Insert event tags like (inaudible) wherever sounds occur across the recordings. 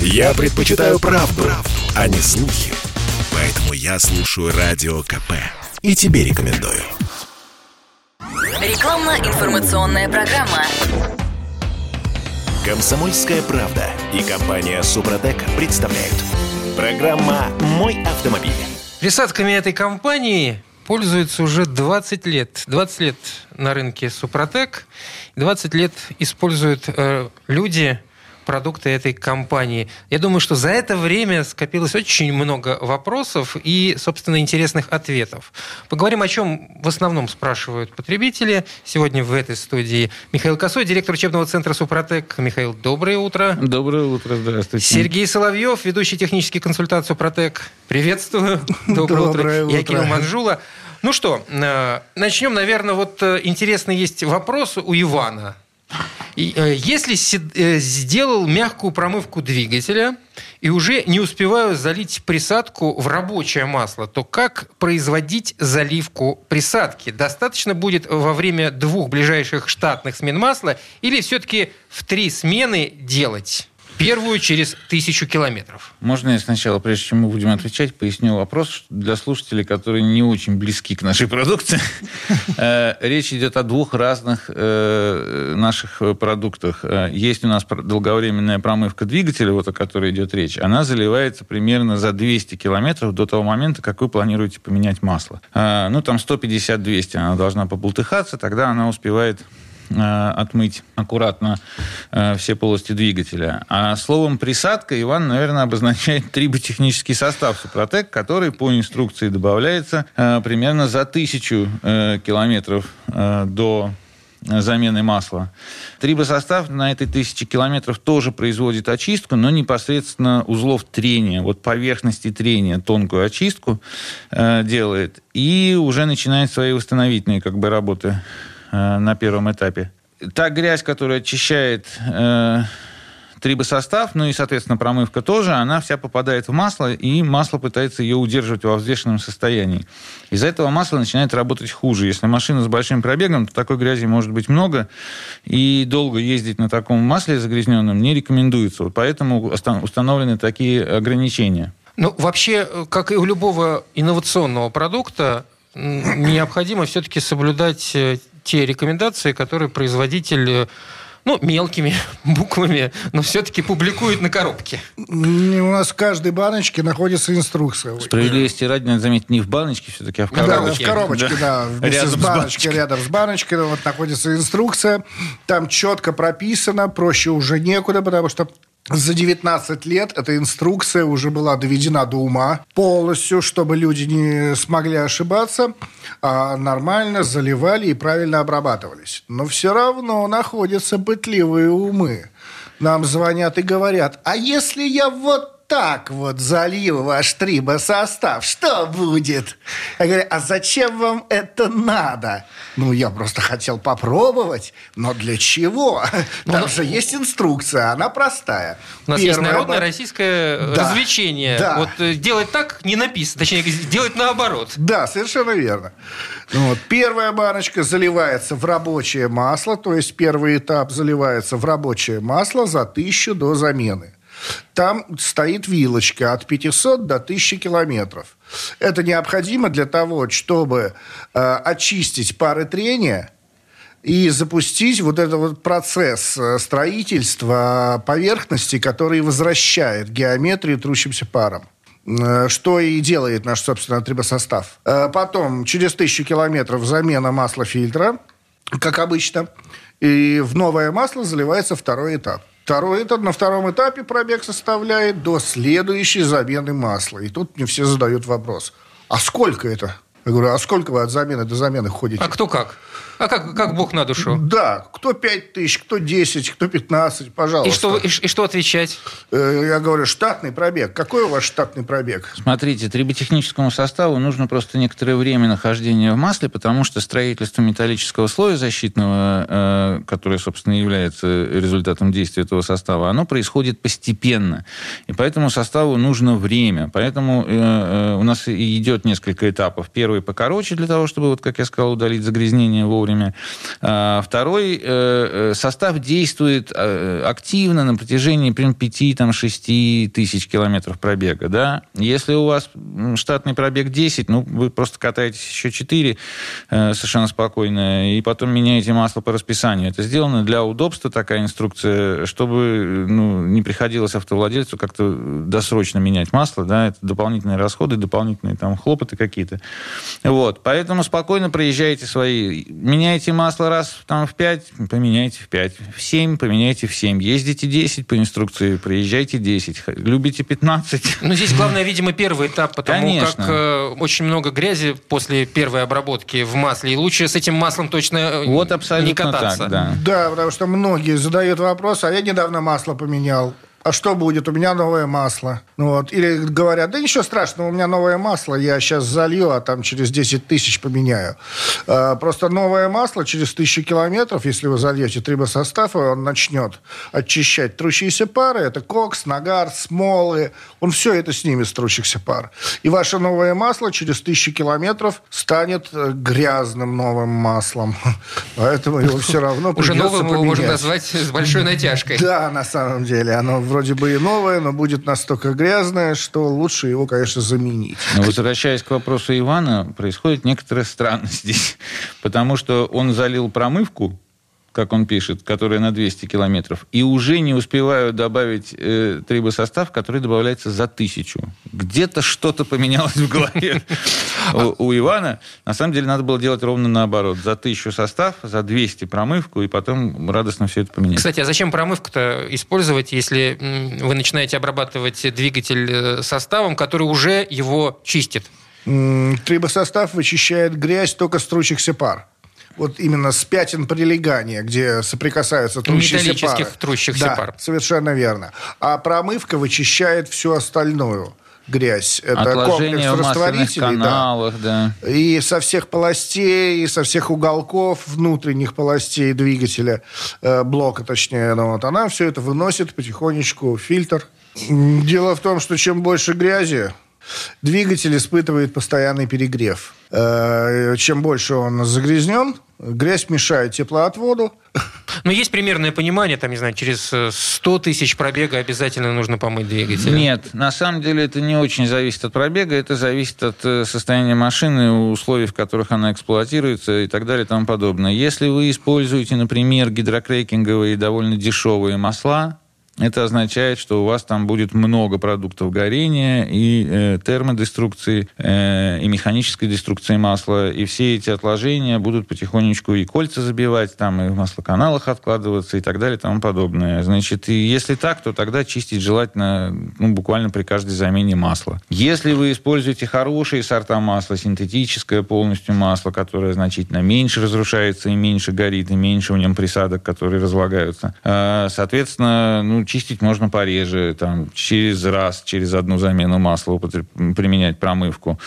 Я предпочитаю правду, правду, а не слухи. Поэтому я слушаю Радио КП. И тебе рекомендую. Рекламно-информационная программа. Комсомольская правда и компания Супротек представляют. Программа «Мой автомобиль». Присадками этой компании пользуется уже 20 лет. 20 лет на рынке Супротек. 20 лет используют э, люди, продукты этой компании. Я думаю, что за это время скопилось очень много вопросов и, собственно, интересных ответов. Поговорим, о чем в основном спрашивают потребители. Сегодня в этой студии Михаил Косой, директор учебного центра «Супротек». Михаил, доброе утро. Доброе утро, здравствуйте. Сергей Соловьев, ведущий технический консультант «Супротек». Приветствую. Доброе, (laughs) Доброе утро. Я. Кирилл Манжула. Ну что, э, начнем, наверное, вот э, интересный есть вопрос у Ивана. Э, Если э, сделал мягкую промывку двигателя и уже не успеваю залить присадку в рабочее масло, то как производить заливку присадки? Достаточно будет во время двух ближайших штатных смен масла или все-таки в три смены делать? Первую через тысячу километров. Можно я сначала, прежде чем мы будем отвечать, поясню вопрос для слушателей, которые не очень близки к нашей продукции. (laughs) Э, Речь идет о двух разных э, наших продуктах. Э, Есть у нас долговременная промывка двигателя, вот о которой идет речь. Она заливается примерно за 200 километров до того момента, как вы планируете поменять масло. Ну, там 150-200 она должна побултыхаться, тогда она успевает отмыть аккуратно э, все полости двигателя. А словом присадка Иван, наверное, обозначает (laughs) триботехнический состав Супротек, который по инструкции добавляется э, примерно за тысячу э, километров э, до э, замены масла. Трибосостав на этой тысяче километров тоже производит очистку, но непосредственно узлов трения, вот поверхности трения, тонкую очистку э, делает и уже начинает свои восстановительные как бы работы э, на первом этапе. Та грязь, которая очищает э, трибосостав, ну и, соответственно, промывка тоже, она вся попадает в масло, и масло пытается ее удерживать во взвешенном состоянии. Из-за этого масло начинает работать хуже. Если машина с большим пробегом, то такой грязи может быть много, и долго ездить на таком масле загрязненном не рекомендуется. Вот поэтому установлены такие ограничения. Ну, вообще, э, как и у любого инновационного продукта, необходимо все-таки соблюдать э, те рекомендации, которые производитель, э, ну, мелкими (laughs) буквами, но все-таки публикует на коробке. М, У нас в каждой баночке находится инструкция. Справедливости ради, надо заметить, не в баночке все-таки, а в Да, коробочке. в коробочке, да, (laughs) вместе Рядом с с баночкой, баночкой. рядом с баночкой, вот находится инструкция. Там четко прописано, проще уже некуда, потому что за 19 лет эта инструкция уже была доведена до ума полностью, чтобы люди не смогли ошибаться, а нормально заливали и правильно обрабатывались. Но все равно находятся пытливые умы. Нам звонят и говорят, а если я вот так вот залью ваш трибосостав, что будет? Я говорю, а зачем вам это надо? Ну, я просто хотел попробовать, но для чего? Там ну, же есть инструкция, она простая. У нас есть Первая народное российское э, Да, развлечение. да. Вот э, делать так не написано, точнее, делать наоборот. Да, совершенно верно. Ну Вот. Первая баночка заливается в рабочее масло, то есть первый этап заливается в рабочее масло за тысячу до замены. Там стоит вилочка от 500 до 1000 километров. Это необходимо для того, чтобы э, очистить пары трения и запустить вот этот вот процесс э, строительства поверхности, который возвращает геометрию трущимся паром. Э, Что и делает наш, собственно, трибосостав. Э, Потом, через тысячу километров замена масла фильтра, как обычно, и в новое масло заливается второй этап. Второй этап, на втором этапе пробег составляет до следующей замены масла. И тут мне все задают вопрос, а сколько это? Я говорю, а сколько вы от замены до замены ходите? А кто как? А как, как Бог на душу? Да, кто 5 тысяч, кто 10, кто 15, пожалуйста. И что, и, и что отвечать? Э, Я говорю, штатный пробег. Какой у вас штатный пробег? Смотрите, триботехническому составу нужно просто некоторое время нахождения в масле, потому что строительство металлического слоя защитного, э, которое, собственно, является результатом действия этого состава, оно происходит постепенно. И поэтому составу нужно время. Поэтому э, у нас идет несколько этапов. Первый Первый покороче для того, чтобы, вот, как я сказал, удалить загрязнение вовремя. А, второй э, состав действует активно на протяжении примерно 5-6 тысяч километров пробега. Да? Если у вас штатный пробег 10, ну, вы просто катаетесь еще 4 совершенно спокойно, и потом меняете масло по расписанию. Это сделано для удобства, такая инструкция, чтобы ну, не приходилось автовладельцу как-то досрочно менять масло, да, это дополнительные расходы, дополнительные там хлопоты какие-то. Вот, поэтому спокойно проезжайте свои, меняйте масло раз там в 5, поменяйте в 5, в 7 поменяйте в 7, ездите 10 по инструкции, проезжайте 10, любите 15. Ну, здесь главное, видимо, первый этап, потому Конечно. как э, очень много грязи после первой обработки в масле, и лучше с этим маслом точно э, вот абсолютно не кататься. так, да. Да, потому что многие задают вопрос, а я недавно масло поменял а что будет, у меня новое масло. Ну, вот. Или говорят, да ничего страшного, у меня новое масло, я сейчас залью, а там через 10 тысяч поменяю. А, просто новое масло через тысячу километров, если вы зальете трибосостав, он начнет очищать трущиеся пары, это кокс, нагар, смолы, он все это снимет с трущихся пар. И ваше новое масло через тысячу километров станет э, грязным новым маслом. (laughs) Поэтому его все равно Уже новым его можно назвать с большой натяжкой. (laughs) Да, на самом деле. Оно вроде бы и новое, но будет настолько грязное, что лучше его, конечно, заменить. Но возвращаясь к вопросу Ивана, происходит некоторая странность здесь. (laughs) Потому что он залил промывку, как он пишет, которая на 200 километров, и уже не успеваю добавить э, трибосостав, который добавляется за тысячу. Где-то что-то поменялось в голове (laughs) у, у Ивана. На самом деле надо было делать ровно наоборот. За тысячу состав, за 200 промывку, и потом радостно все это поменять. Кстати, а зачем промывку-то использовать, если вы начинаете обрабатывать двигатель э, составом, который уже его чистит? Трибосостав вычищает грязь только с трущихся пар. Вот именно с пятен прилегания, где соприкасаются трущиеся Металлических пары. трущихся да, пар. совершенно верно. А промывка вычищает всю остальную грязь. Это Отложения в комплекс растворителей, да. каналах, да. И со всех полостей, и со всех уголков внутренних полостей двигателя, э, блока точнее, ну, вот, она все это выносит потихонечку в фильтр. Дело в том, что чем больше грязи, двигатель испытывает постоянный перегрев. Э, Чем больше он загрязнен, грязь мешает теплоотводу. Но есть примерное понимание, там, не знаю, через э, 100 тысяч пробега обязательно нужно помыть двигатель. Нет, на самом деле это не очень зависит от пробега, это зависит от э, состояния машины, условий, в которых она эксплуатируется и так далее и тому подобное. Если вы используете, например, гидрокрекинговые довольно дешевые масла, это означает, что у вас там будет много продуктов горения и э, термодеструкции, э, и механической деструкции масла, и все эти отложения будут потихонечку и кольца забивать, там и в маслоканалах откладываться и так далее и тому подобное. Значит, и если так, то тогда чистить желательно ну, буквально при каждой замене масла. Если вы используете хорошие сорта масла, синтетическое полностью масло, которое значительно меньше разрушается и меньше горит, и меньше в нем присадок, которые разлагаются, э, соответственно, ну, чистить можно пореже, там, через раз, через одну замену масла применять промывку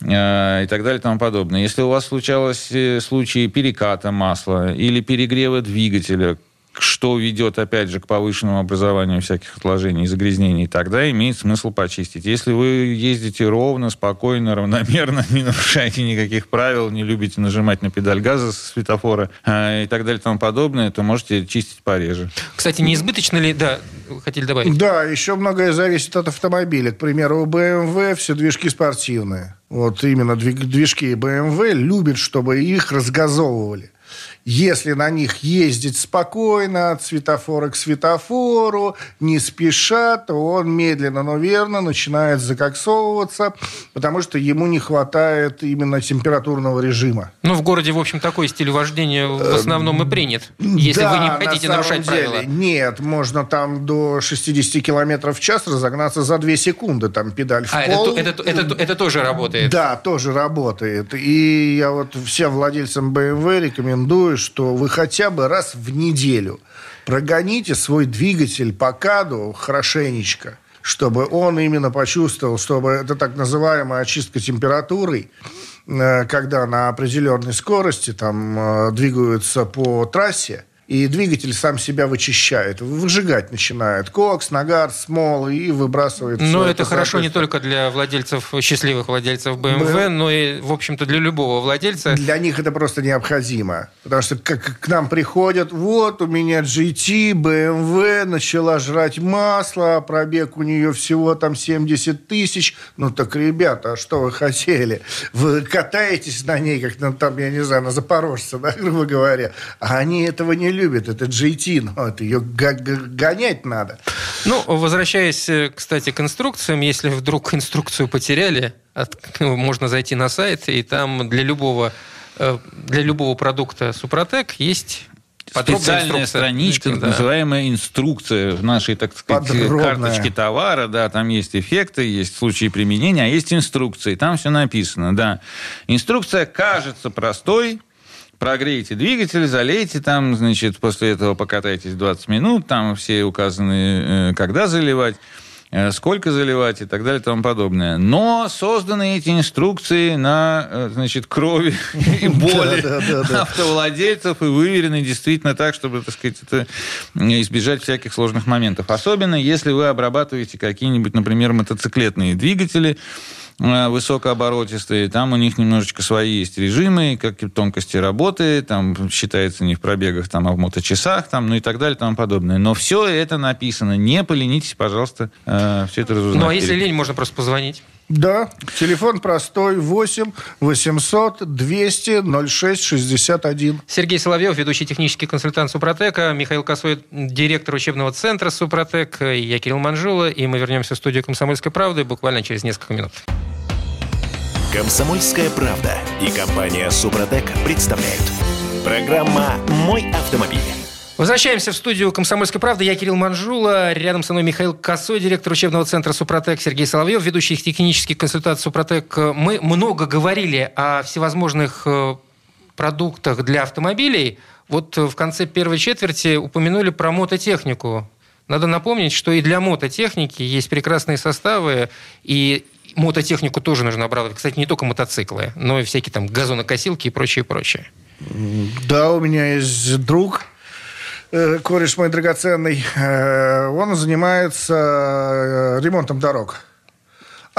э, и так далее и тому подобное. Если у вас случалось э, случаи переката масла или перегрева двигателя, что ведет, опять же, к повышенному образованию всяких отложений и загрязнений, тогда имеет смысл почистить. Если вы ездите ровно, спокойно, равномерно, (laughs) не нарушаете никаких правил, не любите нажимать на педаль газа со светофора э, и так далее и тому подобное, то можете чистить пореже. Кстати, не избыточно ли... Да, вы хотели добавить? Да, еще многое зависит от автомобиля. К примеру, у BMW все движки спортивные. Вот именно движки BMW любят, чтобы их разгазовывали. Если на них ездить спокойно, от светофора к светофору, не спеша, то он медленно, но верно начинает закоксовываться, потому что ему не хватает именно температурного режима. Ну, в городе, в общем, такой стиль вождения в основном и принят. Если Да, вы не на хотите самом нарушать деле, правила. Нет, можно там до 60 километров в час разогнаться за 2 секунды. Там педаль в А, это, пол. то- это, это, это тоже работает. Да, тоже работает. И я вот всем владельцам BMW рекомендую, что вы хотя бы раз в неделю прогоните свой двигатель по каду хорошенечко, чтобы он именно почувствовал, чтобы это так называемая очистка температурой, э, когда на определенной скорости там э, двигаются по трассе, и двигатель сам себя вычищает, выжигать начинает. Кокс, нагар, смол и выбрасывает. Но всё это хорошо не только для владельцев, счастливых владельцев BMW, но и, в общем-то, для любого владельца. Для них это просто необходимо. Потому что как к нам приходят, вот у меня GT, BMW, начала жрать масло, а пробег у нее всего там 70 тысяч. Ну так, ребята, а что вы хотели? Вы катаетесь на ней, как на, там, я не знаю, на Запорожце, да, грубо говоря. А они этого не любят. Это GT, но это ее гонять надо. Ну, возвращаясь, э, кстати, к инструкциям, если вдруг инструкцию потеряли, от- ну, можно зайти на сайт, и там для любого, э, для любого продукта Супротек есть Специальная страничка, Да. называемая инструкция в нашей, так сказать, Подробная. карточке товара, да, там есть эффекты, есть случаи применения, а есть инструкции, там все написано, да. Инструкция кажется простой, прогрейте двигатель, залейте там, значит, после этого покатайтесь 20 минут, там все указаны, э, когда заливать, э, сколько заливать и так далее и тому подобное. Но созданы эти инструкции на, э, значит, крови (laughs) и боли автовладельцев и выверены действительно так, чтобы, так сказать, это, избежать всяких сложных моментов. Особенно, если вы обрабатываете какие-нибудь, например, мотоциклетные двигатели, высокооборотистые, там у них немножечко свои есть режимы, какие тонкости работы, там считается не в пробегах, там, а в моточасах, там, ну и так далее и тому подобное. Но все это написано. Не поленитесь, пожалуйста, все это разузнать. Ну, а если лень, можно просто позвонить. Да, телефон простой 8 800 200 06 61. Сергей Соловьев, ведущий технический консультант Супротека, Михаил Косой, директор учебного центра Супротек, я Кирилл Манжула, и мы вернемся в студию «Комсомольской правды» буквально через несколько минут. Комсомольская правда и компания Супротек представляют. Программа «Мой автомобиль». Возвращаемся в студию «Комсомольской правды». Я Кирилл Манжула. Рядом со мной Михаил Косой, директор учебного центра «Супротек», Сергей Соловьев, ведущий технический консультант «Супротек». Мы много говорили о всевозможных э, продуктах для автомобилей. Вот э, в конце первой четверти упомянули про мототехнику. Надо напомнить, что и для мототехники есть прекрасные составы, и мототехнику тоже нужно обрабатывать. Кстати, не только мотоциклы, но и всякие там газонокосилки и прочее, прочее. Да, у меня есть друг, кореш мой драгоценный. Э, он занимается э, ремонтом дорог.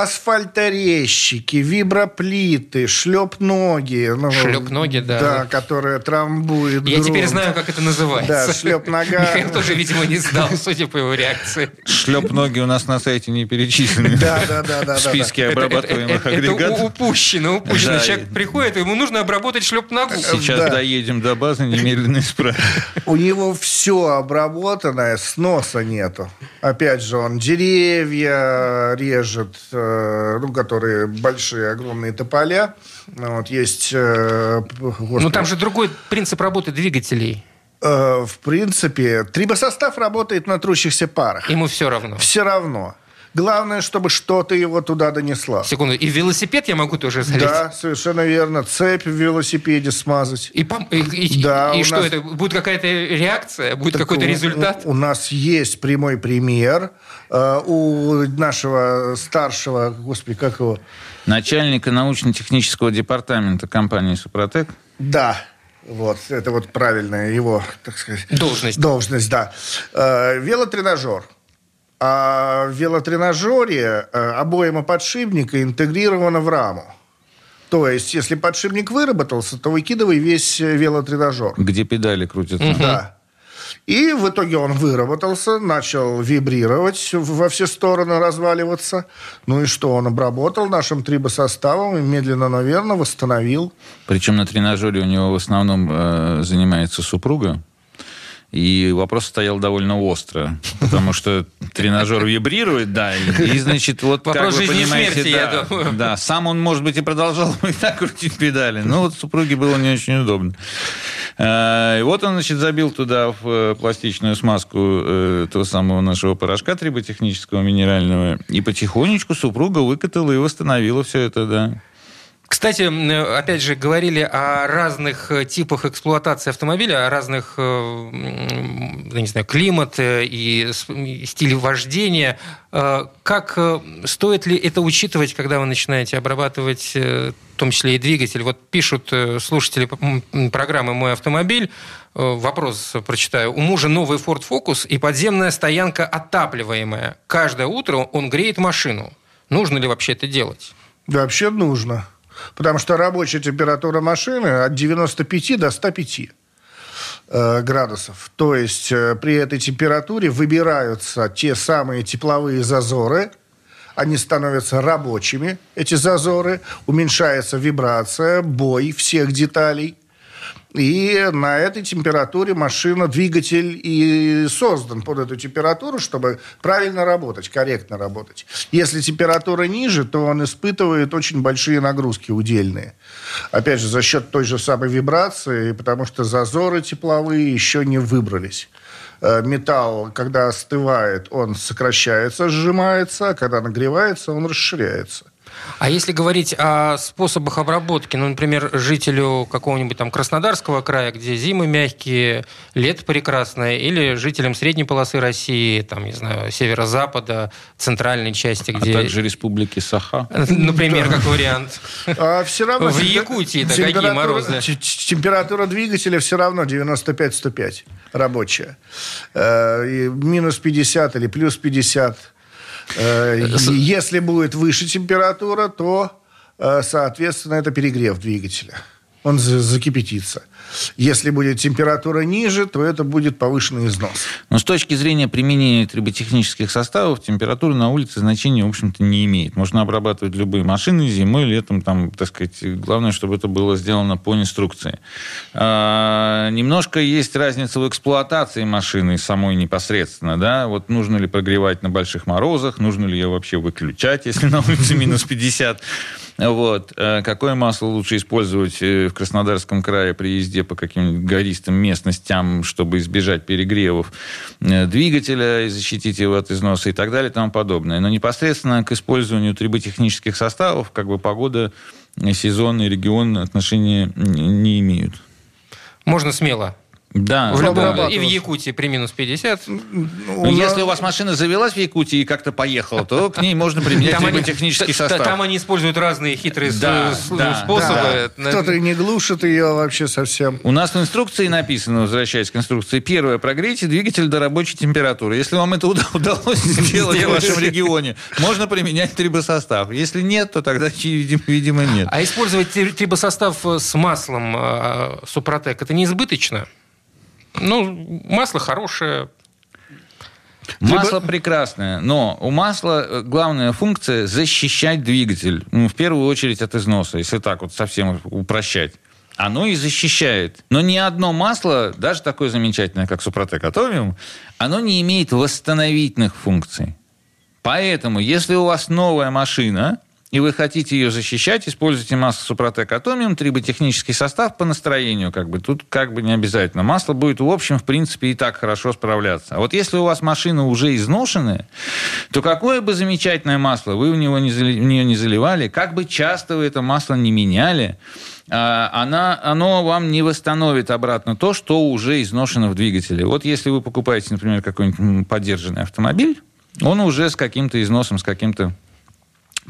Асфальторезчики, виброплиты, шлеп-ноги. ну, Шлеп-ноги, да. Да, которые трамбуют Я теперь грунт. знаю, как это называется. Да, шлеп-нога. Михаил (laughs) тоже, видимо, не знал, судя по его реакции. Шлеп ноги у нас на сайте не перечислены. Да, да, да, да, В списке Это- обрабатываемых это- это агрегатов. у- упущено, упущено. Человек приходит, ему нужно обработать шлеп ногу. Сейчас доедем до базы, немедленно исправим. У него все обработанное, сноса нету. Опять же, он деревья режет, э, ну, которые большие, огромные тополя. Ну, Вот, есть... э, п- Ну, там же другой принцип работы двигателей. э, в принципе, трибосостав работает на трущихся парах. Ему все равно. Все равно. Главное, чтобы что-то его туда донесло. Секунду. И велосипед я могу тоже залить? Да, совершенно верно. Цепь в велосипеде смазать. И, пом- и- и- Да, и что нас- это? Будет какая-то реакция? Будет Так какой-то результат? У, у нас есть прямой пример. Э, у нашего старшего, господи, как его? Начальника научно-технического департамента компании «Супротек» Да, вот, это вот правильная его, так сказать... Должность. Должность, да. Э, велотренажер. А в велотренажере э, обойма подшипника интегрирована в раму. То есть, если подшипник выработался, то выкидывай весь э, велотренажер. где педали крутятся. Да. И в итоге он выработался, начал вибрировать во все стороны, разваливаться. Ну и что? Он обработал нашим трибосоставом и медленно, но верно восстановил. Причем на тренажере у него в основном э, занимается супруга. И вопрос стоял довольно остро, потому что тренажер вибрирует, да, и, и, значит, вот Вопрос как вы жизни и понимаете, смерти, да, я думаю. да, сам он, может быть, и продолжал и так крутить педали, но вот супруге было не очень удобно. Э, И вот он, значит, забил туда в э, пластичную смазку э, того самого нашего порошка триботехнического минерального, и потихонечку супруга выкатала и восстановила все это, да. Кстати, опять же, говорили о разных э, типах эксплуатации автомобиля, о разных, э, не знаю, климат и стиле вождения. Как стоит ли это учитывать, когда вы начинаете обрабатывать в том числе и двигатель? Вот пишут слушатели программы «Мой автомобиль», вопрос прочитаю. У мужа новый Ford Focus и подземная стоянка отапливаемая. Каждое утро он греет машину. Нужно ли вообще это делать? Вообще нужно. Потому что рабочая температура машины от 95 до 105 э, градусов. То есть э, при этой температуре выбираются те самые тепловые зазоры, они становятся рабочими, эти зазоры, уменьшается вибрация, бой всех деталей – и на этой температуре машина, двигатель и создан под эту температуру, чтобы правильно работать, корректно работать. Если температура ниже, то он испытывает очень большие нагрузки удельные. Опять же, за счет той же самой вибрации, потому что зазоры тепловые еще не выбрались э, металл, когда остывает, он сокращается, сжимается, а когда нагревается, он расширяется. А если говорить о способах обработки, ну, например, жителю какого-нибудь там Краснодарского края, где зимы мягкие, лето прекрасное, или жителям средней полосы России, там, не знаю, северо-запада, центральной части, где... А также республики Саха? (laughs) Например, как вариант. А все равно... В Якутии-то какие морозы? Температура двигателя все равно 95-105 рабочая. Э, минус 50 или плюс 50 Э, если будет выше температура, то, э, соответственно, это перегрев двигателя. Он закипятится. Если будет температура ниже, то это будет повышенный износ. Но с точки зрения применения триботехнических составов, температура на улице значения, в общем-то, не имеет. Можно обрабатывать любые машины зимой, летом, там, так сказать, главное, чтобы это было сделано по инструкции. А, немножко есть разница в эксплуатации машины самой непосредственно, да, вот нужно ли прогревать на больших морозах, нужно ли ее вообще выключать, если на улице минус 50. Вот. Э, какое масло лучше использовать э, в Краснодарском крае при езде по каким-нибудь гористым местностям, чтобы избежать перегревов э, двигателя и защитить его от износа и так далее и тому подобное. Но непосредственно к использованию триботехнических составов как бы погода, сезон и регион отношения не имеют. Можно смело да, в любом, и в Якутии при минус 50. Ну, если у вас машина завелась в Якутии и как-то поехала, то к ней можно применять там они, технический состав. Там они используют разные хитрые да, да, способы. Да. Кто-то не глушит ее вообще совсем. У нас в инструкции написано, возвращаясь к инструкции, первое, прогрейте двигатель до рабочей температуры. Если вам это (laughs) удалось сделать в вашем регионе, можно применять трибосостав. Если нет, то тогда, (laughs) видимо, нет. А использовать трибосостав с маслом а, Супротек, это не избыточно? Ну, масло хорошее, Масло Либо... прекрасное, но у масла э, главная функция защищать двигатель. Ну, в первую очередь от износа, если так вот совсем упрощать. Оно и защищает. Но ни одно масло, даже такое замечательное, как Супротек Атомиум, оно не имеет восстановительных функций. Поэтому, если у вас новая машина, и вы хотите ее защищать, используйте масло Супротек Атомиум, триботехнический состав по настроению, как бы тут как бы не обязательно. Масло будет, в общем, в принципе, и так хорошо справляться. А вот если у вас машина уже изношенная, то какое бы замечательное масло вы в, него не, в нее не заливали, как бы часто вы это масло не меняли, а, она, оно вам не восстановит обратно то, что уже изношено в двигателе. Вот если вы покупаете, например, какой-нибудь поддержанный автомобиль, он уже с каким-то износом, с каким-то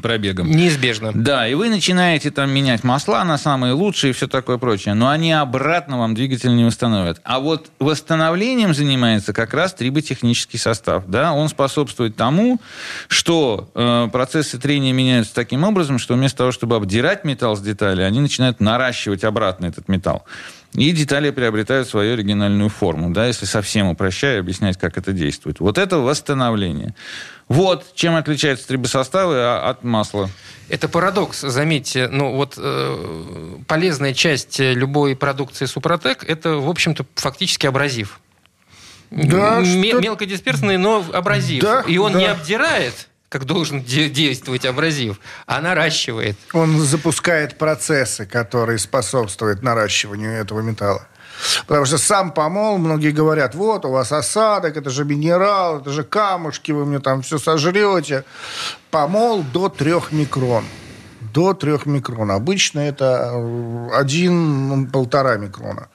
пробегом. Неизбежно. Да, и вы начинаете там менять масла на самые лучшие и все такое прочее, но они обратно вам двигатель не восстановят. А вот восстановлением занимается как раз триботехнический состав. Да? Он способствует тому, что э, процессы трения меняются таким образом, что вместо того, чтобы обдирать металл с детали, они начинают наращивать обратно этот металл. И детали приобретают свою оригинальную форму, да, если совсем упрощая, объяснять, как это действует. Вот это восстановление. Вот чем отличаются трибосоставы от масла. Это парадокс, заметьте. Ну, вот э, полезная часть любой продукции Супротек – это, в общем-то, фактически абразив. Да, М- что... Мелкодисперсный, но абразив. Да, И он да. не обдирает, как должен де- действовать абразив, а наращивает. Он запускает процессы, которые способствуют наращиванию этого металла. Потому что сам помол, многие говорят, вот у вас осадок, это же минерал, это же камушки, вы мне там все сожрете. Помол до трех микрон. до 3 микрон. Обычно это 1-1,5 микрона.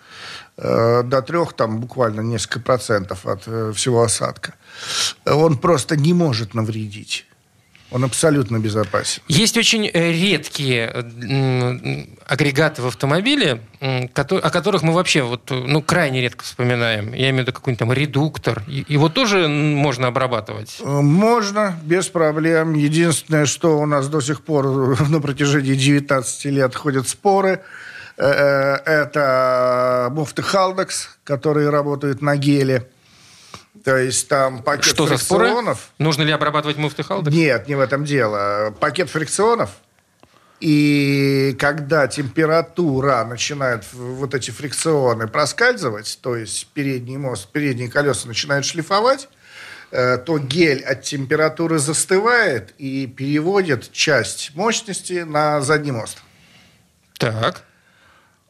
Э, до 3 там буквально несколько процентов от э, всего осадка. Он просто не может навредить. Он абсолютно безопасен. Есть очень э, редкие агрегаты в автомобиле, о которых мы вообще вот, ну, крайне редко вспоминаем. Я имею в виду какой-нибудь там редуктор. Его тоже можно обрабатывать? Э, можно, без проблем. Единственное, что у нас до сих пор (laughs) на протяжении 19 лет ходят споры, э, это муфты Халдекс, которые работают на геле. То есть там пакет Что фрикционов... За споры? Нужно ли обрабатывать муфты Халдекс? Нет, не в этом дело. Пакет фрикционов и когда температура начинает вот эти фрикционы проскальзывать, то есть передний мост, передние колеса начинают шлифовать, э, то гель от температуры застывает и переводит часть мощности на задний мост. Так.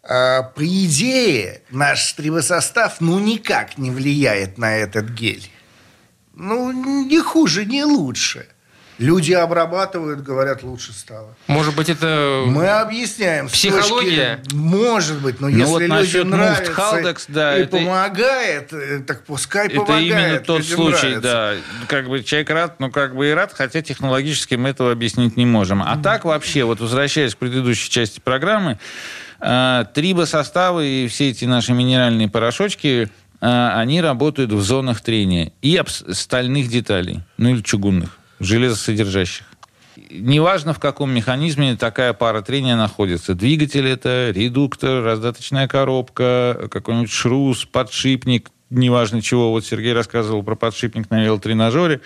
А, по идее, наш стрибосостав ну никак не влияет на этот гель. Ну, не хуже, не лучше. Люди обрабатывают, говорят, лучше стало. Может быть, это Мы объясняем. Психология? Точки, может быть, но ну, если вот людям нравится Халдекс, да, и это, помогает, э, так пускай это помогает. именно тот случай, нравится. да. Как бы человек рад, но как бы и рад, хотя технологически мы этого объяснить не можем. А так вообще, вот возвращаясь к предыдущей части программы, трибосоставы и все эти наши минеральные порошочки, э, они работают в зонах трения и стальных деталей, ну или чугунных железосодержащих. Неважно, в каком механизме такая пара трения находится. Двигатель это, редуктор, раздаточная коробка, какой-нибудь шрус, подшипник, неважно чего. Вот Сергей рассказывал про подшипник на велотренажере. А,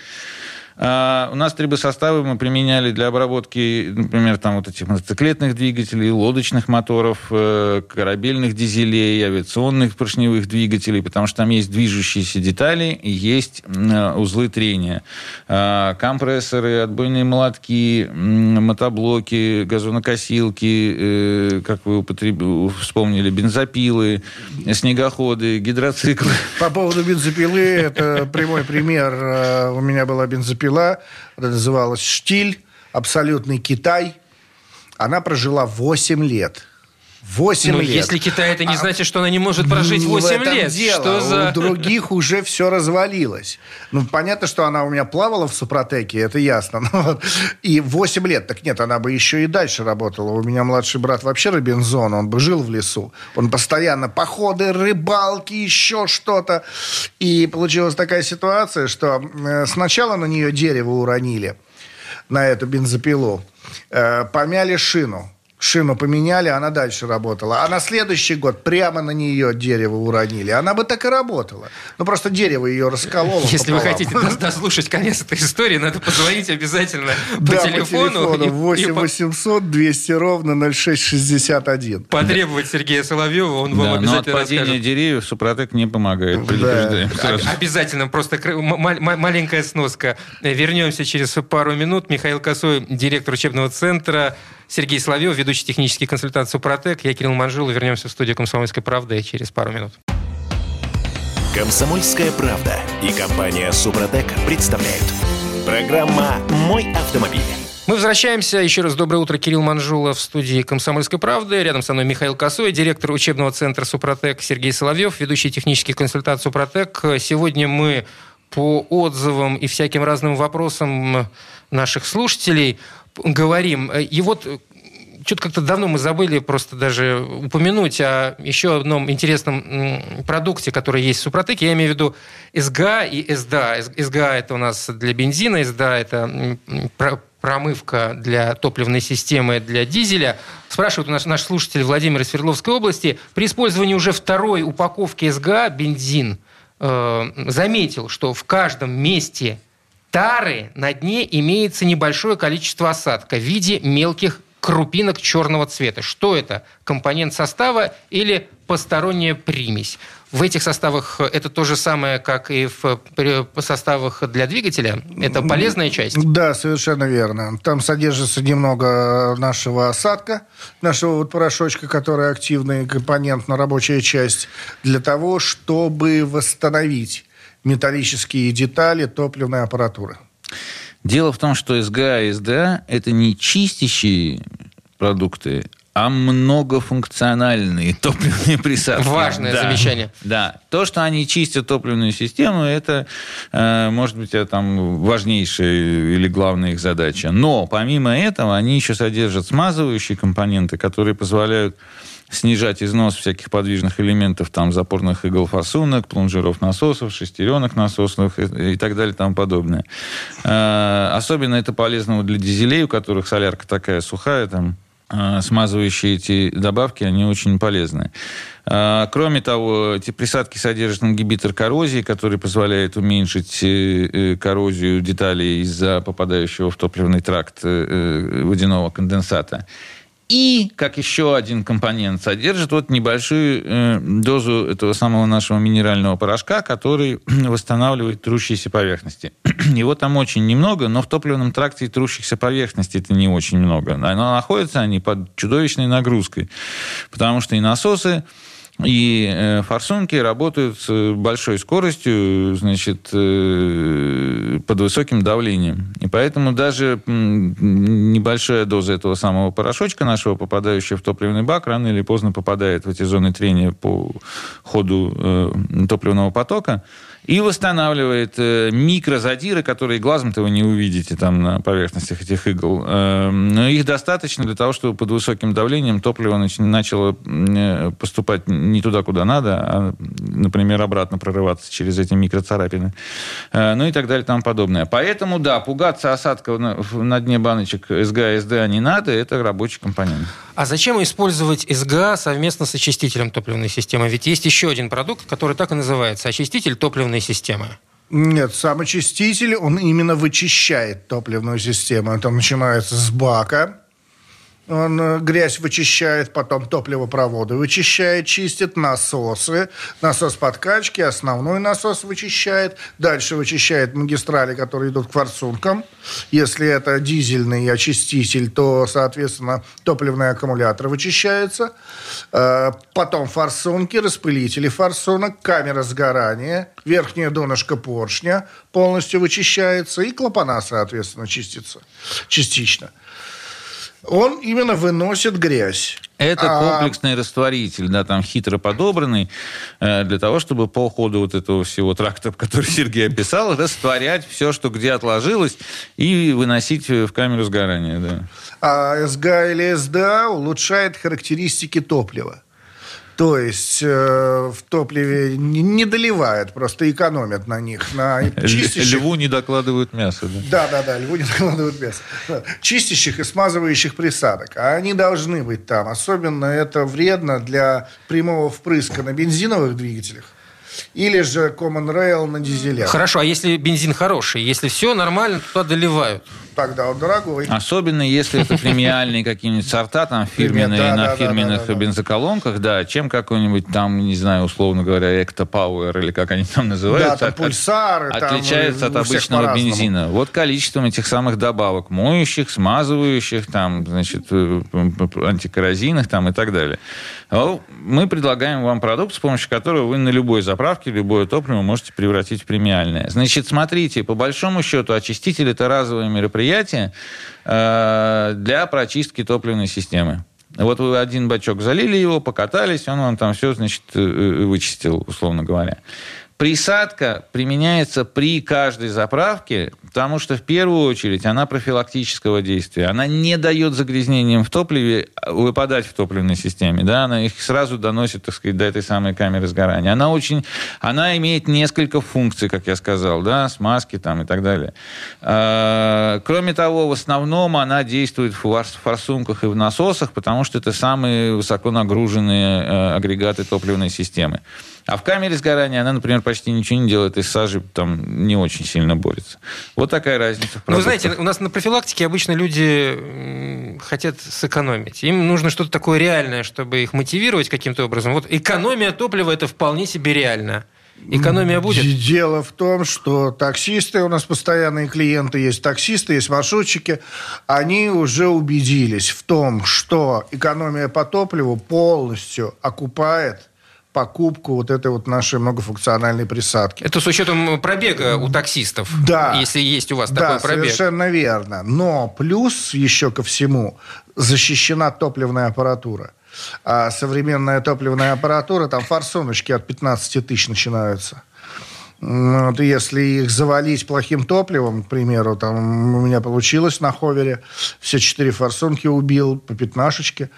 у нас трибосоставы мы применяли для обработки, например, там вот этих мотоциклетных двигателей, лодочных моторов, э, корабельных дизелей, авиационных поршневых двигателей, потому что там есть движущиеся детали и есть э, узлы трения. А, компрессоры, отбойные молотки, мотоблоки, газонокосилки, э, как вы употреб... вспомнили, бензопилы, снегоходы, гидроциклы. По поводу бензопилы, это прямой пример. У меня была бензопила пила, называлась «Штиль», абсолютный Китай. Она прожила 8 лет. 8 Но лет. если Китай, это не а, значит, что она не может прожить 8 лет. Дело. Что за... У других уже все развалилось. Ну, понятно, что она у меня плавала в Супротеке, это ясно. (laughs) Но, и 8 лет. Так нет, она бы еще и дальше работала. У меня младший брат вообще Робинзон, он бы жил в лесу. Он постоянно походы, рыбалки, еще что-то. И получилась такая ситуация, что э, сначала на нее дерево уронили, на эту бензопилу. Э, помяли шину шину поменяли, она дальше работала. А на следующий год прямо на нее дерево уронили. Она бы так и работала. Ну, просто дерево ее раскололо Если пополам. вы хотите дослушать конец этой истории, надо позвонить обязательно (laughs) по да, телефону. по телефону 8 800 200 ровно 0661. Потребовать Сергея Соловьева, он вам да, обязательно но от падения расскажет. деревьев Супротек не помогает, предупреждаем. Да. Обязательно, просто маленькая сноска. Вернемся через пару минут. Михаил Косой, директор учебного центра Сергей Соловьев, ведущий технический консультант «Супротек». Я Кирилл Манжул. Вернемся в студию «Комсомольской правды» через пару минут. «Комсомольская правда» и компания «Супротек» представляют. Программа «Мой автомобиль». Мы возвращаемся. Еще раз доброе утро. Кирилл Манжула в студии «Комсомольской правды». Рядом со мной Михаил Косой, директор учебного центра «Супротек» Сергей Соловьев, ведущий технический консультант «Супротек». Сегодня мы по отзывам и всяким разным вопросам наших слушателей говорим. И вот что-то как-то давно мы забыли просто даже упомянуть о еще одном интересном продукте, который есть в Супротеке. Я имею в виду СГА и СДА. СГА – это у нас для бензина, СДА – это промывка для топливной системы для дизеля. Спрашивает у нас наш слушатель Владимир из Свердловской области. При использовании уже второй упаковки СГА бензин э, заметил, что в каждом месте тары на дне имеется небольшое количество осадка в виде мелких крупинок черного цвета. Что это? Компонент состава или посторонняя примесь? В этих составах это то же самое, как и в составах для двигателя? Это полезная часть? Да, совершенно верно. Там содержится немного нашего осадка, нашего вот порошочка, который активный компонент на рабочая часть, для того, чтобы восстановить металлические детали топливной аппаратуры. Дело в том, что СГА и СДА – это не чистящие продукты, а многофункциональные топливные присадки. Важное да, замечание. Да. То, что они чистят топливную систему, это, э, может быть, это там важнейшая или главная их задача. Но, помимо этого, они еще содержат смазывающие компоненты, которые позволяют снижать износ всяких подвижных элементов, там, запорных игл фасунок, плунжеров насосов, шестеренок насосных и, и так далее и тому подобное. Э, особенно это полезно для дизелей, у которых солярка такая сухая, там, э, смазывающие эти добавки, они очень полезны. Э, кроме того, эти присадки содержат ингибитор коррозии, который позволяет уменьшить коррозию деталей из-за попадающего в топливный тракт водяного конденсата. И, как еще один компонент, содержит вот небольшую э, дозу этого самого нашего минерального порошка, который (clears throat) восстанавливает трущиеся поверхности. (clears throat) Его там очень немного, но в топливном тракте трущихся поверхностей это не очень много. Но находятся они под чудовищной нагрузкой, потому что и насосы и э, форсунки работают с большой скоростью, значит, э, под высоким давлением. И поэтому даже небольшая доза этого самого порошочка нашего, попадающая в топливный бак, рано или поздно попадает в эти зоны трения по ходу э, топливного потока и восстанавливает э, микрозадиры, которые глазом-то вы не увидите там на поверхностях этих игл. Э, но их достаточно для того, чтобы под высоким давлением топливо начало э, поступать не туда, куда надо, а, например, обратно прорываться через эти микроцарапины. Ну и так далее и тому подобное. Поэтому, да, пугаться осадков на, на дне баночек СГА, СДА не надо, это рабочий компонент. А зачем использовать СГА совместно с очистителем топливной системы? Ведь есть еще один продукт, который так и называется – очиститель топливной топливной системы? Нет, сам очиститель, он именно вычищает топливную систему. Это начинается с бака, он э, грязь вычищает, потом топливопроводы вычищает, чистит, насосы, насос подкачки, основной насос вычищает, дальше вычищает магистрали, которые идут к форсункам. Если это дизельный очиститель, то, соответственно, топливные аккумуляторы вычищаются. Э, потом форсунки, распылители форсунок, камера сгорания, верхнее донышко поршня полностью вычищается, и клапана, соответственно, чистится частично он именно выносит грязь. Это а, комплексный растворитель, да, там хитро подобранный, э, для того, чтобы по ходу вот этого всего тракта, который (laughs) Сергей описал, растворять все, что где отложилось, и выносить в камеру сгорания. Да. А СГА или СДА улучшает характеристики топлива. То есть э, в топливе не, не доливают, просто экономят на них. На чистящих... Льву не докладывают мясо. Да, да, да, да льву не докладывают мясо. Чистящих и смазывающих присадок. А они должны быть там. Особенно это вредно для прямого впрыска на бензиновых двигателях или же Common Rail на дизелях. Хорошо, а если бензин хороший, если все нормально, туда доливают? тогда он дорогой. Особенно если это премиальные какие-нибудь сорта, там фирменные на фирменных бензоколонках, да, чем какой-нибудь там, не знаю, условно говоря, Экто Пауэр или как они там называются. Да, пульсары. Отличается от обычного бензина. Вот количеством этих самых добавок, моющих, смазывающих, там, значит, э, антикоррозийных там и так далее. Мы предлагаем вам продукт, с помощью которого вы на любой заправке любое топливо можете превратить в премиальное. Значит, смотрите, по большому счету, очиститель – это разовое мероприятие, э, для прочистки топливной системы. Вот вы один бачок залили его, покатались, он вам там все, значит, э, э, вычистил, условно говоря. Присадка применяется при каждой заправке, потому что в первую очередь она профилактического действия. Она не дает загрязнениям в топливе выпадать в топливной системе. Да? Она их сразу доносит, так сказать, до этой самой камеры сгорания. Она очень... Она имеет несколько функций, как я сказал, да, смазки там и так далее. А, кроме того, в основном она действует в форсунках и в насосах, потому что это самые высоко нагруженные э, агрегаты топливной системы. А в камере сгорания она, например, почти ничего не делает, и с сажей там не очень сильно борется. Вот такая разница. Ну, вы знаете, у нас на профилактике обычно люди хотят сэкономить. Им нужно что-то такое реальное, чтобы их мотивировать каким-то образом. Вот экономия топлива – это вполне себе реально. Экономия будет? Дело в том, что таксисты, у нас постоянные клиенты, есть таксисты, есть маршрутчики, они уже убедились в том, что экономия по топливу полностью окупает покупку вот этой вот нашей многофункциональной присадки. Это с учетом пробега у таксистов, да. если есть у вас да, такой пробег. совершенно верно. Но плюс еще ко всему защищена топливная аппаратура. А современная топливная аппаратура, там форсуночки от 15 тысяч начинаются. Вот, если их завалить плохим топливом, к примеру, там у меня получилось на ховере, все четыре форсунки убил по пятнашечке,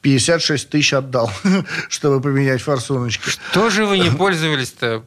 56 тысяч отдал, (laughs) чтобы поменять форсуночки. Что же вы не (laughs) пользовались-то?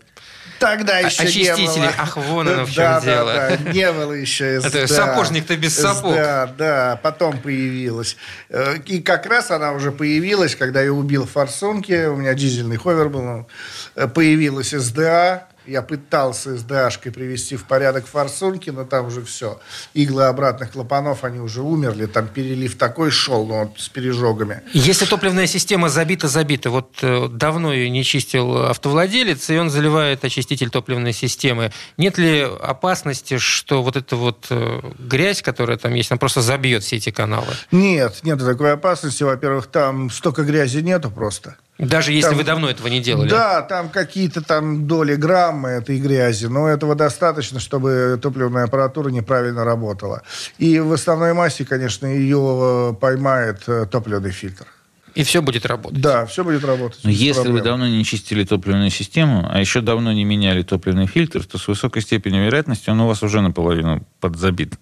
Тогда еще Очистители. не было. Ах, вон оно в чем да, дело. Да, да, не было еще. Это сапожник-то без сапог. Да, да, потом появилась. Э, И как раз она уже появилась, когда я убил форсунки, у меня дизельный ховер был, э, появилась СДА, я пытался СДАшкой привести в порядок форсунки, но там уже все. Иглы обратных клапанов, они уже умерли. Там перелив такой шел, ну, вот, с пережогами. Если топливная система забита-забита, вот э, давно ее не чистил автовладелец, и он заливает очиститель топливной системы, нет ли опасности, что вот эта вот э, грязь, которая там есть, она просто забьет все эти каналы? Нет, нет такой опасности. Во-первых, там столько грязи нету просто. Даже если Там- вы давно этого не делали? Да, там какие-то там доли граммы этой грязи, но этого достаточно, чтобы топливная аппаратура неправильно работала. И в основной массе, конечно, ее э, поймает э, топливный фильтр. И все будет работать? Да, все будет работать. Но если вы проблем. давно не чистили топливную систему, а еще давно не меняли топливный фильтр, то с высокой степенью вероятности он у вас уже наполовину подзабит.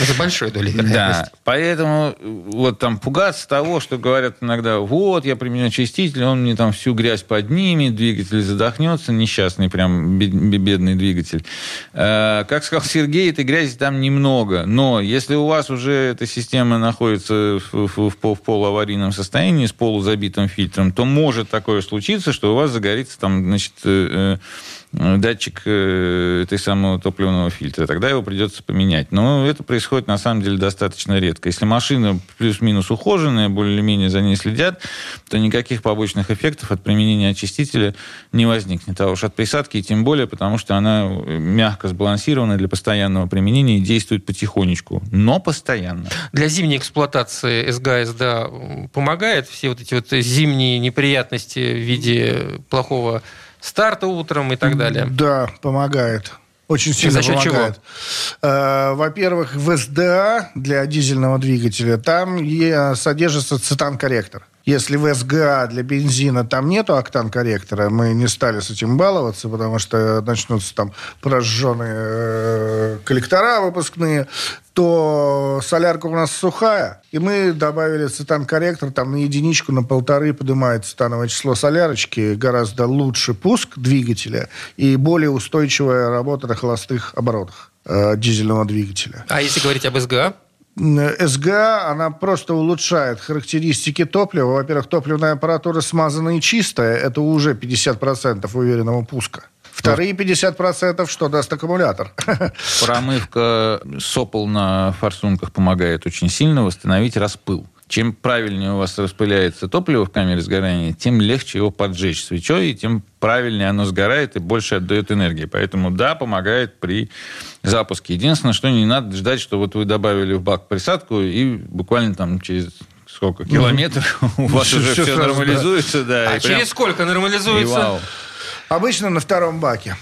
Это большой долей Да, вероятности. поэтому э, вот там пугаться того, что говорят иногда, вот, я применю очиститель, он мне там всю грязь поднимет, двигатель задохнется, несчастный прям бед- бедный двигатель. Э, Как сказал Сергей, этой грязи там немного, но если у вас уже эта система находится в, в- в полуаварийном состоянии с полузабитым фильтром, то может такое случиться, что у вас загорится там, значит, э, э, датчик э, этой самого топливного фильтра. Тогда его придется поменять. Но это происходит на самом деле достаточно редко. Если машина плюс-минус ухоженная, более-менее за ней следят, то никаких побочных эффектов от применения очистителя не возникнет. А уж от присадки и тем более, потому что она мягко сбалансирована для постоянного применения и действует потихонечку, но постоянно. Для зимней эксплуатации СГА СДА помогает все вот эти вот зимние неприятности в виде плохого старта утром и так далее? Да, помогает. Очень сильно За счет помогает. Э, Во-первых, в СДА для дизельного двигателя там е- содержится цитан-корректор. Если в СГА для бензина там нету октан-корректора, мы не стали с этим баловаться, потому что начнутся там прожженные э, коллектора выпускные, то солярка у нас сухая, и мы добавили цитан-корректор, там на единичку, на полторы поднимает цитановое число солярочки, гораздо лучше пуск двигателя и более устойчивая работа на холостых оборотах э, дизельного двигателя. А если говорить об СГА? СГА, она просто улучшает характеристики топлива. Во-первых, топливная аппаратура смазанная и чистая. Это уже 50% уверенного пуска. Вторые 50% что даст аккумулятор? (laughs) Промывка сопол на форсунках помогает очень сильно восстановить распыл. Чем правильнее у вас распыляется топливо в камере сгорания, тем легче его поджечь свечой, и тем правильнее оно сгорает и больше отдает энергии. Поэтому да, помогает при запуске. Единственное, что не надо ждать, что вот вы добавили в бак присадку, и буквально там через сколько километров (laughs) у вас уже все нормализуется. Да, А через сколько нормализуется? Обычно на втором баке.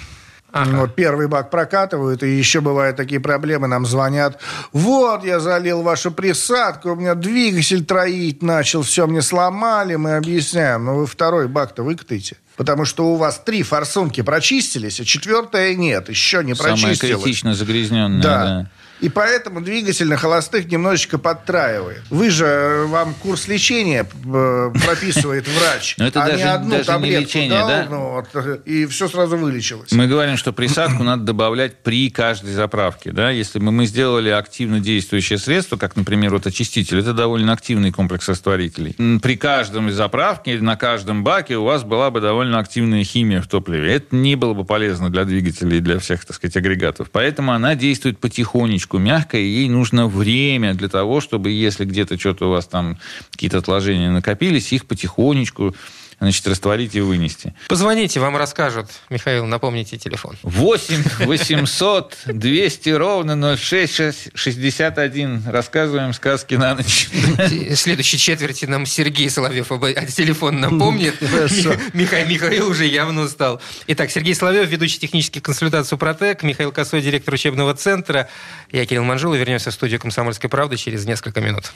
Ага. Вот первый бак прокатывают, и еще бывают такие проблемы, нам звонят, вот, я залил вашу присадку, у меня двигатель троить начал, все мне сломали, мы объясняем, но вы второй бак-то выкатайте. Потому что у вас три форсунки прочистились, а четвертая нет, еще не Самое прочистилась. критично загрязненное. Да. да. И поэтому двигатель на холостых немножечко подтраивает. Вы же, э, вам курс лечения э, прописывает врач, (laughs) это а не одну таблетку дал, да? ну, э, и все сразу вылечилось. Мы говорим, что присадку надо добавлять при каждой заправке. Да? Если бы мы сделали активно действующее средство, как, например, вот очиститель, это довольно активный комплекс растворителей. При каждом заправке, на каждом баке у вас была бы довольно активная химия в топливе. Это не было бы полезно для двигателей и для всех, так сказать, агрегатов. Поэтому она действует потихонечку, мягко, и ей нужно время для того, чтобы, если где-то что-то у вас там, какие-то отложения накопились, их потихонечку значит, растворить и вынести. Позвоните, вам расскажут. Михаил, напомните телефон. 8 800 200 ровно 0661. Рассказываем сказки на ночь. В следующей четверти нам Сергей Соловьев об- а телефон напомнит. Хорошо. Миха- Михаил уже явно устал. Итак, Сергей Соловьев, ведущий технических консультаций Супротек, Михаил Косой, директор учебного центра. Я Кирилл Манжула. Вернемся в студию «Комсомольской правды» через несколько минут.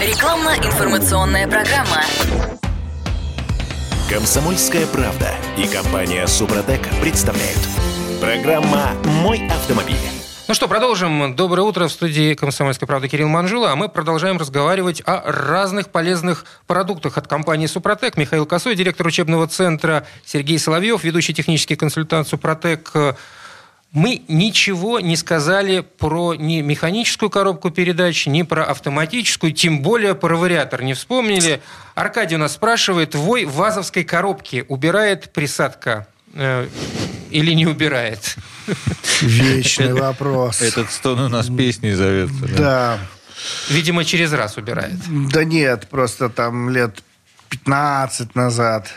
Рекламно-информационная программа. Комсомольская правда и компания Супротек представляют. Программа «Мой автомобиль». Ну что, продолжим. Доброе утро в студии «Комсомольской правды» Кирилл Манжула. А мы продолжаем разговаривать о разных полезных продуктах от компании «Супротек». Михаил Косой, директор учебного центра, Сергей Соловьев, ведущий технический консультант «Супротек». Мы ничего не сказали про ни механическую коробку передач, ни про автоматическую, тем более про вариатор не вспомнили. Аркадий у нас спрашивает, вой вазовской коробки убирает присадка э, или не убирает? Вечный вопрос. Этот стон у нас песней зовется. да. Видимо, через раз убирает. Да нет, просто там лет 15 назад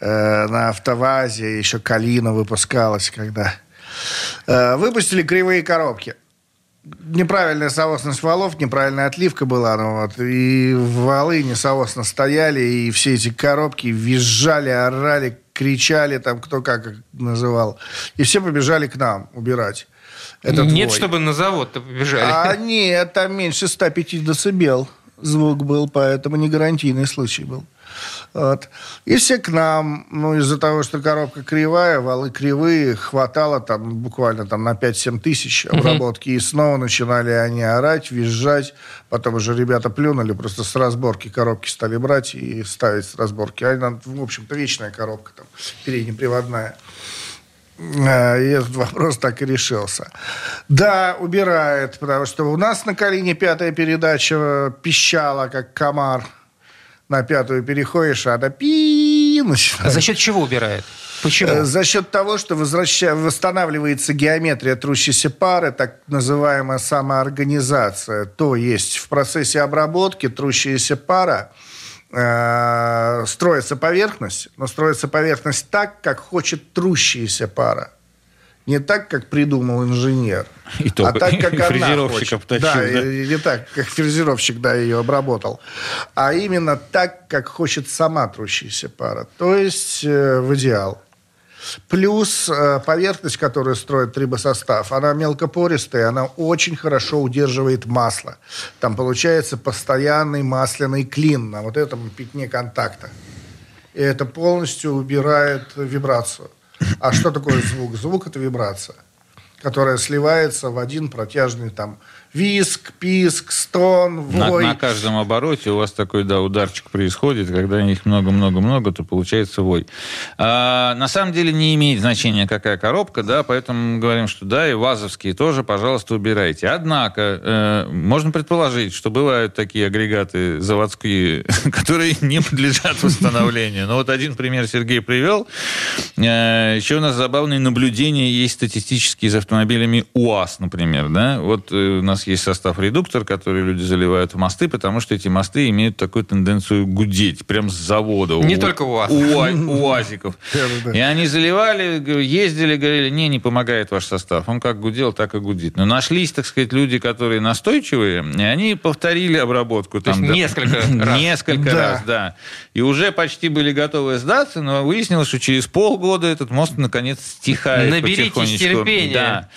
э, на автовазе еще Калина выпускалась, когда выпустили кривые коробки. Неправильная соосность валов, неправильная отливка была, ну вот, и валы несоосно стояли, и все эти коробки визжали, орали, кричали, там кто как называл, и все побежали к нам убирать. этот Нет, вой. чтобы на завод-то побежали. А нет, там меньше 105 децибел звук был, поэтому не гарантийный случай был. Вот. И все к нам, ну, из-за того, что коробка кривая, валы кривые, хватало там буквально там на 5-7 тысяч обработки, и снова начинали они орать, визжать, потом уже ребята плюнули, просто с разборки коробки стали брать и ставить с разборки. А она, в общем-то, вечная коробка там, переднеприводная. А, И этот вопрос так и решился. Да, убирает, потому что у нас на Калине пятая передача пищала, как комар. На пятую переходишь, а она пи А начинает. за счет чего убирает? Почему? Э, За счет того, что возвраща... восстанавливается геометрия трущейся пары, так называемая самоорганизация. То есть в процессе обработки трущаяся пара э, строится поверхность, но строится поверхность так, как хочет трущаяся пара. Не так, как придумал инженер, (laughs) И то а так, как (laughs) она фрезеровщик хочет. обточил, Да, да? и- и не так, как фрезеровщик, да, ее обработал. А именно так, как хочет сама трущаяся пара. То есть э, в идеал. Плюс э, поверхность, которую строит трибосостав, она мелкопористая, она очень хорошо удерживает масло. Там получается постоянный масляный клин на вот этом пятне контакта. И это полностью убирает вибрацию. А что такое звук? Звук – это вибрация, которая сливается в один протяжный там виск, писк, стон, На, вой. на каждом обороте у вас такой, да, ударчик происходит. Когда их много-много-много, то получается вой. А, на самом деле не имеет значения, какая коробка, да, поэтому мы говорим, что да, и вазовские тоже, пожалуйста, убирайте. Однако, э, можно предположить, что бывают такие агрегаты заводские, (laughs) которые не подлежат восстановлению. Но вот один пример Сергей привел. Э, еще у нас забавные наблюдения есть статистические с автомобилями УАЗ, например, да. Вот э, у нас есть состав редуктор, который люди заливают в мосты, потому что эти мосты имеют такую тенденцию гудеть, прям с завода. Не У- только УАЗ. уа- УАЗиков. Да-да-да. (laughs) И они заливали, ездили, говорили, не, не помогает ваш состав. Он как гудел, так и гудит. Но нашлись, так сказать, люди, которые настойчивые, и они повторили обработку. То есть да, несколько (laughs) раз. Несколько Да. раз, да. И уже почти были готовы сдаться, но выяснилось, что через полгода этот мост наконец стихает Наберитесь терпения. Да.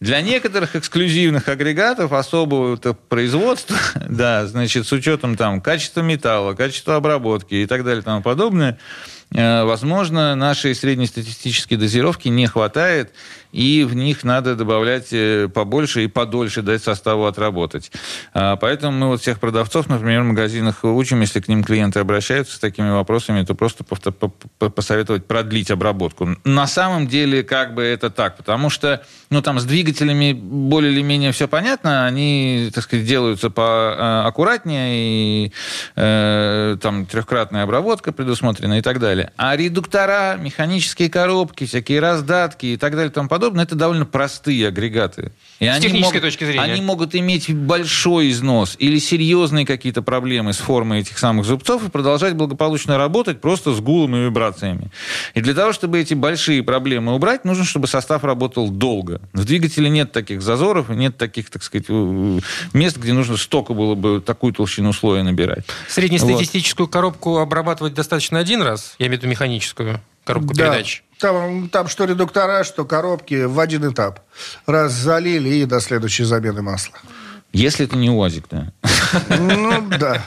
Для некоторых эксклюзивных агрегатов особого это производства, (laughs) да, значит, с учетом там качества металла, качества обработки и так далее и тому подобное, э, возможно, нашей среднестатистической дозировки не хватает, и в них надо добавлять э, побольше и подольше дать составу отработать. А, Поэтому мы вот всех продавцов, например, в магазинах учим, если к ним клиенты обращаются с такими вопросами, то просто посоветовать продлить обработку. На самом деле, как бы это так, потому что, ну, там с двигателями более или менее все понятно, они, так сказать, делаются поаккуратнее, и э, там трехкратная обработка предусмотрена и так далее. А редуктора, механические коробки, всякие раздатки и так далее тому подобное, подобное, это довольно простые агрегаты. И С они технической могут, точки зрения. Они могут иметь большой износ или серьезные какие-то проблемы с формой этих самых зубцов и продолжать благополучно работать просто с гулом и вибрациями. И для того, чтобы эти большие проблемы убрать, нужно, чтобы состав работал долго. В двигателе нет таких зазоров, нет таких, так сказать, мест, где нужно столько было бы такую толщину слоя набирать. Среднестатистическую коробку обрабатывать достаточно один раз, я имею в виду механическую коробку Да. передач. Там, там что редуктора, что коробки в один этап. Раз залили и до следующей замены масла. Если это не УАЗик, да. Ну, да.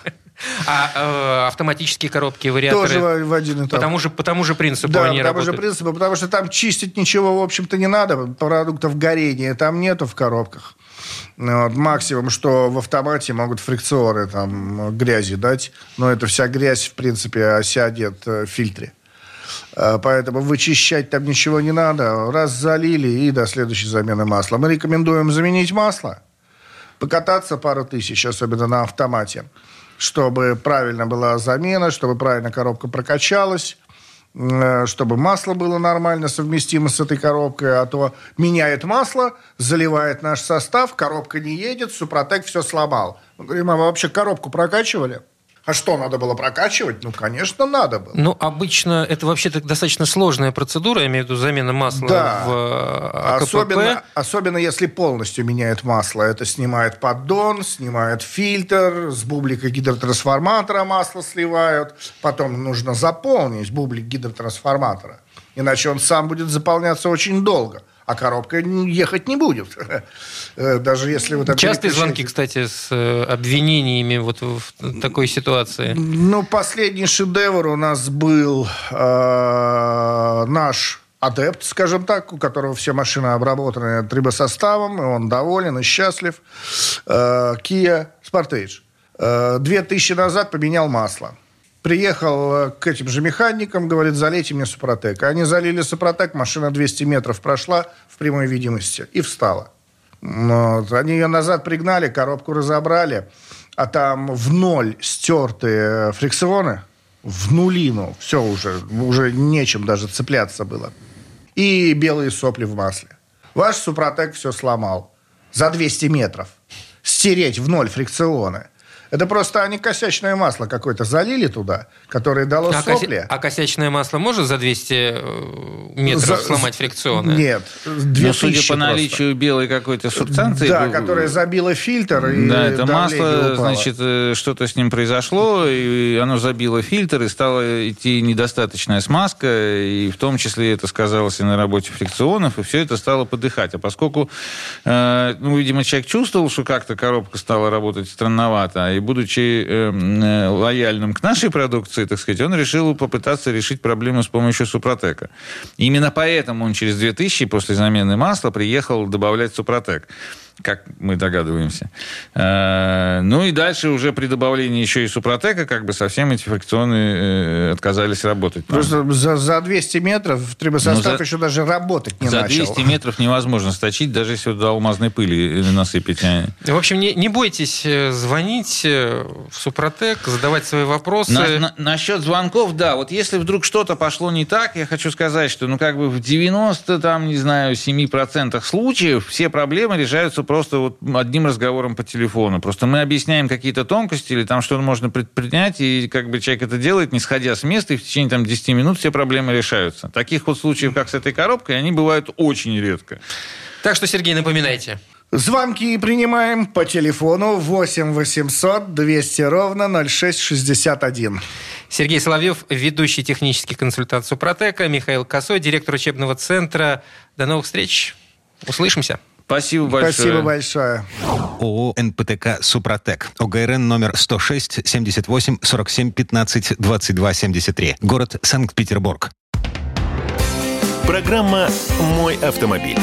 А э, автоматические коробки, вариаторы... Тоже в, в один этап. По тому же, по тому же принципу Да, они по тому же принципу, потому что там чистить ничего, в общем-то, не надо. Продуктов горения там нету в коробках. Ну, Вот, максимум, что в автомате могут фрикционы там грязи дать, но эта вся грязь, в принципе, осядет э, в фильтре. А, Поэтому вычищать там ничего не надо. Раз залили и до следующей замены масла. Мы рекомендуем заменить масло, покататься пару тысяч, особенно на автомате, чтобы правильно была замена, чтобы правильно коробка прокачалась, э, чтобы масло было нормально совместимо с этой коробкой, а то меняет масло, заливает наш состав, коробка не едет, Супротек все сломал. Мы говорим, а вы вообще коробку прокачивали? А что, надо было прокачивать? Ну, конечно, надо было. Ну, обычно это вообще-то достаточно сложная процедура, я имею в виду замена масла Да. в э, АКПП. Особенно, особенно если полностью меняет масло. Это снимает поддон, снимает фильтр, с бублика гидротрансформатора масло сливают. Потом нужно заполнить бублик гидротрансформатора. Иначе он сам будет заполняться очень долго. А коробка ехать не будет. (laughs) Э, Даже если там Частые звонки, кстати, с э, обвинениями вот в такой ситуации. Ну, последний шедевр у нас был э, наш адепт, скажем так, у которого все машины обработаны трибосоставом, и он доволен и счастлив. Э, Kia Sportage. Э, Две тысячи назад поменял масло. Приехал э, к этим же механикам, говорит, залейте мне Супротек. Они залили Супротек, машина 200 метров прошла в прямой видимости и встала. Вот. Они ее назад пригнали, коробку разобрали, а там в ноль стертые фрикционы, в нулину, все уже, уже нечем даже цепляться было. И белые сопли в масле. Ваш Супротек все сломал. За 200 метров. Стереть в ноль фрикционы. Это просто они косячное масло какое-то залили туда, которое дало А, кося- сопли. а косячное масло может за 200 э, метров За- сломать фрикционы? Нет. Но 2000 судя по просто. наличию белой какой-то субстанции... Да, э, которая забила фильтр и Да, это масло, упало. значит, э, что-то с ним произошло, и оно забило фильтр, и стала идти недостаточная смазка, и в том числе это сказалось и на работе фрикционов, и все это стало подыхать. А поскольку, э, ну, видимо, человек чувствовал, что как-то коробка стала работать странновато, и будучи э, э, лояльным к нашей продукции, так сказать, он решил попытаться решить проблему с помощью Супротека. Именно поэтому он через 2000 после замены масла приехал добавлять Супротек как мы догадываемся. Э, Ну и дальше уже при добавлении еще и супротека как бы совсем эти фрикционы э, отказались работать. Просто за, за 200 метров трибосостав Ну, за- еще даже работать не За начал. 200 метров невозможно сточить, даже если до алмазной пыли э, насыпать. а. В общем, не, не бойтесь звонить э, в Супротек, задавать свои вопросы. На- на- насчет звонков, да, вот если вдруг что-то пошло не так, я хочу сказать, что, ну, как бы в 90, там, не знаю, 7% случаев все проблемы решаются просто вот одним разговором по телефону. Просто мы объясняем какие-то тонкости или там что-то можно предпринять, и как бы человек это делает, не сходя с места, и в течение там 10 минут все проблемы решаются. Таких вот случаев, как с этой коробкой, они бывают очень редко. Так что, Сергей, напоминайте. Звонки принимаем по телефону 8 800 200 ровно 0661. Сергей Соловьев, ведущий технический консультант Супротека, Михаил Косой, директор учебного центра. До новых встреч. Услышимся. Спасибо большое. Спасибо большое. ООО «НПТК Супротек». ОГРН номер 106 78 47 15 22 73. Город Санкт-Петербург. Программа «Мой автомобиль».